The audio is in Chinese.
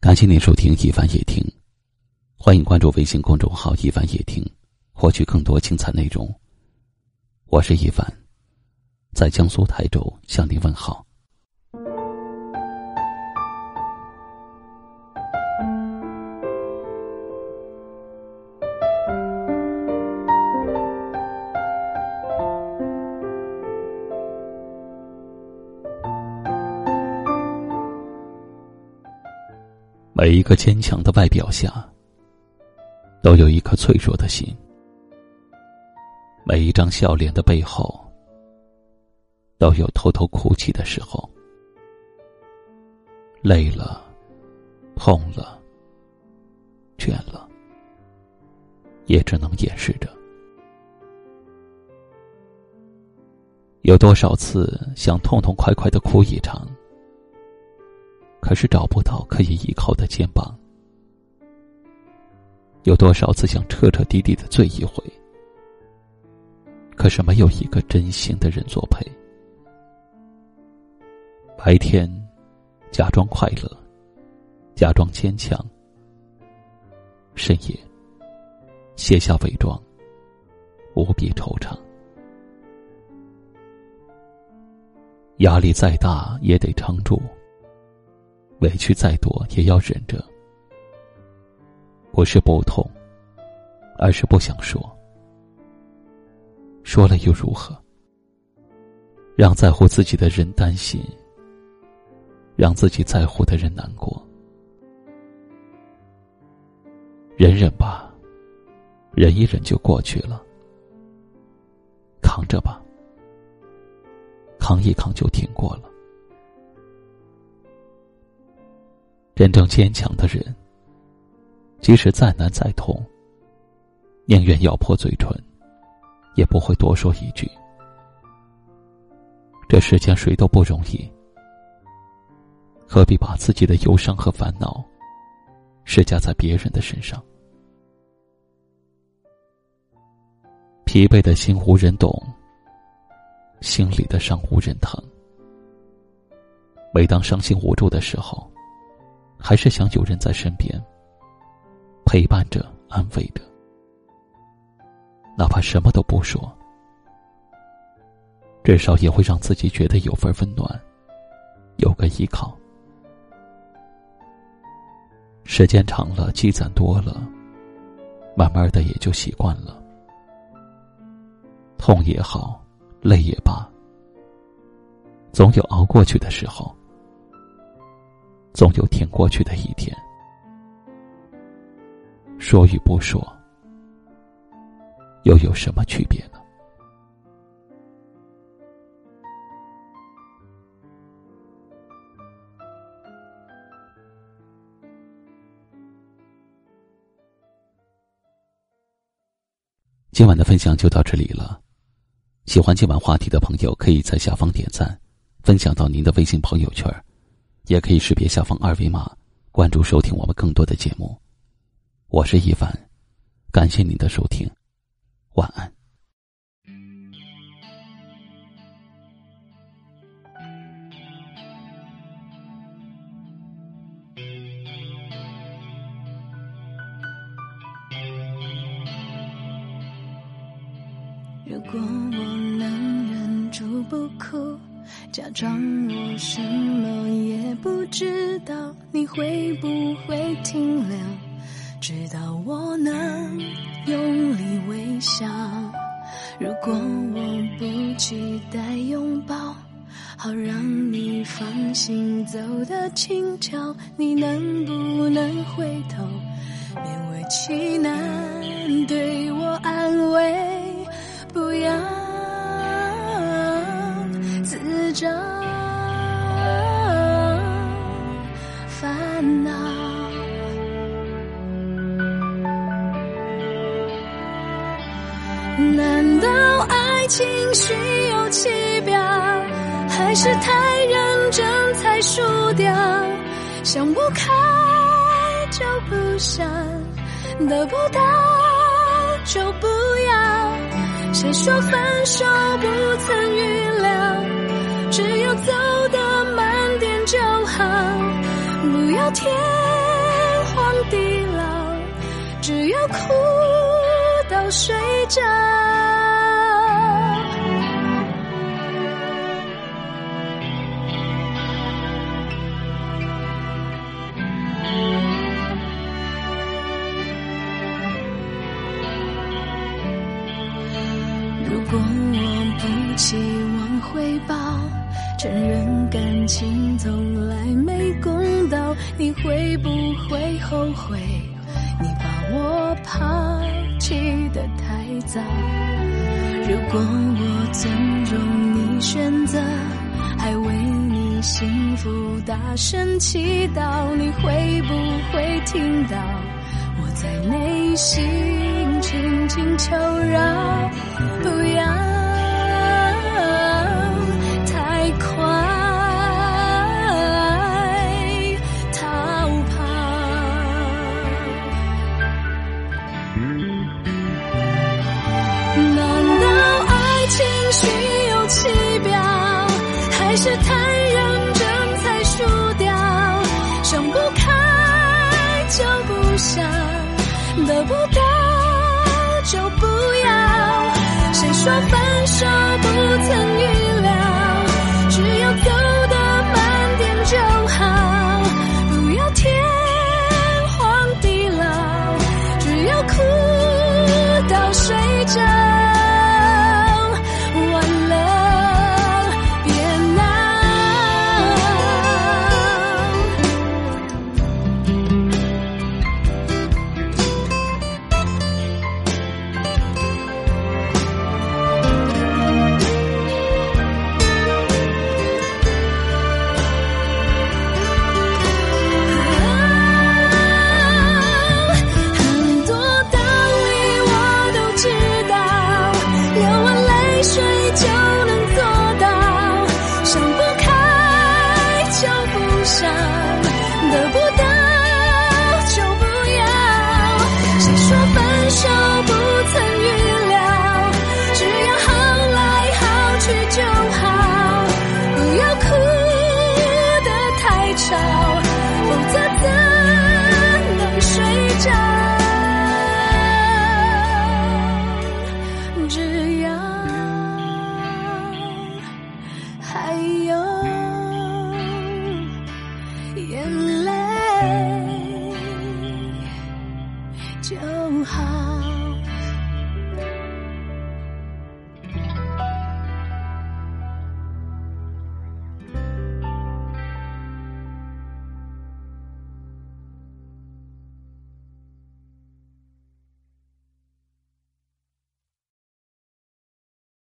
感谢您收听《一凡夜听》，欢迎关注微信公众号“一凡夜听”，获取更多精彩内容。我是一凡，在江苏台州向您问好。每一个坚强的外表下，都有一颗脆弱的心；每一张笑脸的背后，都有偷偷哭泣的时候。累了，痛了，倦了，也只能掩饰着。有多少次想痛痛快快的哭一场？可是找不到可以依靠的肩膀，有多少次想彻彻底底的醉一回？可是没有一个真心的人作陪。白天假装快乐，假装坚强；深夜卸下伪装，无比惆怅。压力再大也得撑住。委屈再多也要忍着，不是不痛，而是不想说。说了又如何？让在乎自己的人担心，让自己在乎的人难过。忍忍吧，忍一忍就过去了。扛着吧，扛一扛就挺过了。真正坚强的人，即使再难再痛，宁愿咬破嘴唇，也不会多说一句。这世间谁都不容易，何必把自己的忧伤和烦恼施加在别人的身上？疲惫的心无人懂，心里的伤无人疼。每当伤心无助的时候。还是想有人在身边，陪伴着、安慰着，哪怕什么都不说，至少也会让自己觉得有份温暖，有个依靠。时间长了，积攒多了，慢慢的也就习惯了。痛也好，累也罢，总有熬过去的时候。总有挺过去的一天。说与不说，又有什么区别呢？今晚的分享就到这里了。喜欢今晚话题的朋友，可以在下方点赞，分享到您的微信朋友圈。也可以识别下方二维码，关注收听我们更多的节目。我是一凡，感谢您的收听，晚安。如果我能忍住不哭。假装我什么也不知道，你会不会停留？直到我能用力微笑。如果我不期待拥抱，好让你放心走得轻巧，你能不能回头，难道爱情虚有其表，还是太认真才输掉？想不开就不想，得不到就不要。谁说分手不曾预料？只有走得慢点就好，不要天荒地老。只要哭到睡着。如果我不期望回报，承认感情从来没公道，你会不会后悔？你把我抛弃的早。如果我尊重你选择，还为你幸福大声祈祷，你会不会听到我在内心轻轻求饶？是太认真才输掉？想不开就不想，得不到就不要。谁说分手谁就能做到想不开就不想得不到就不要谁说分手不曾预料只要好来好去就好不要哭得太长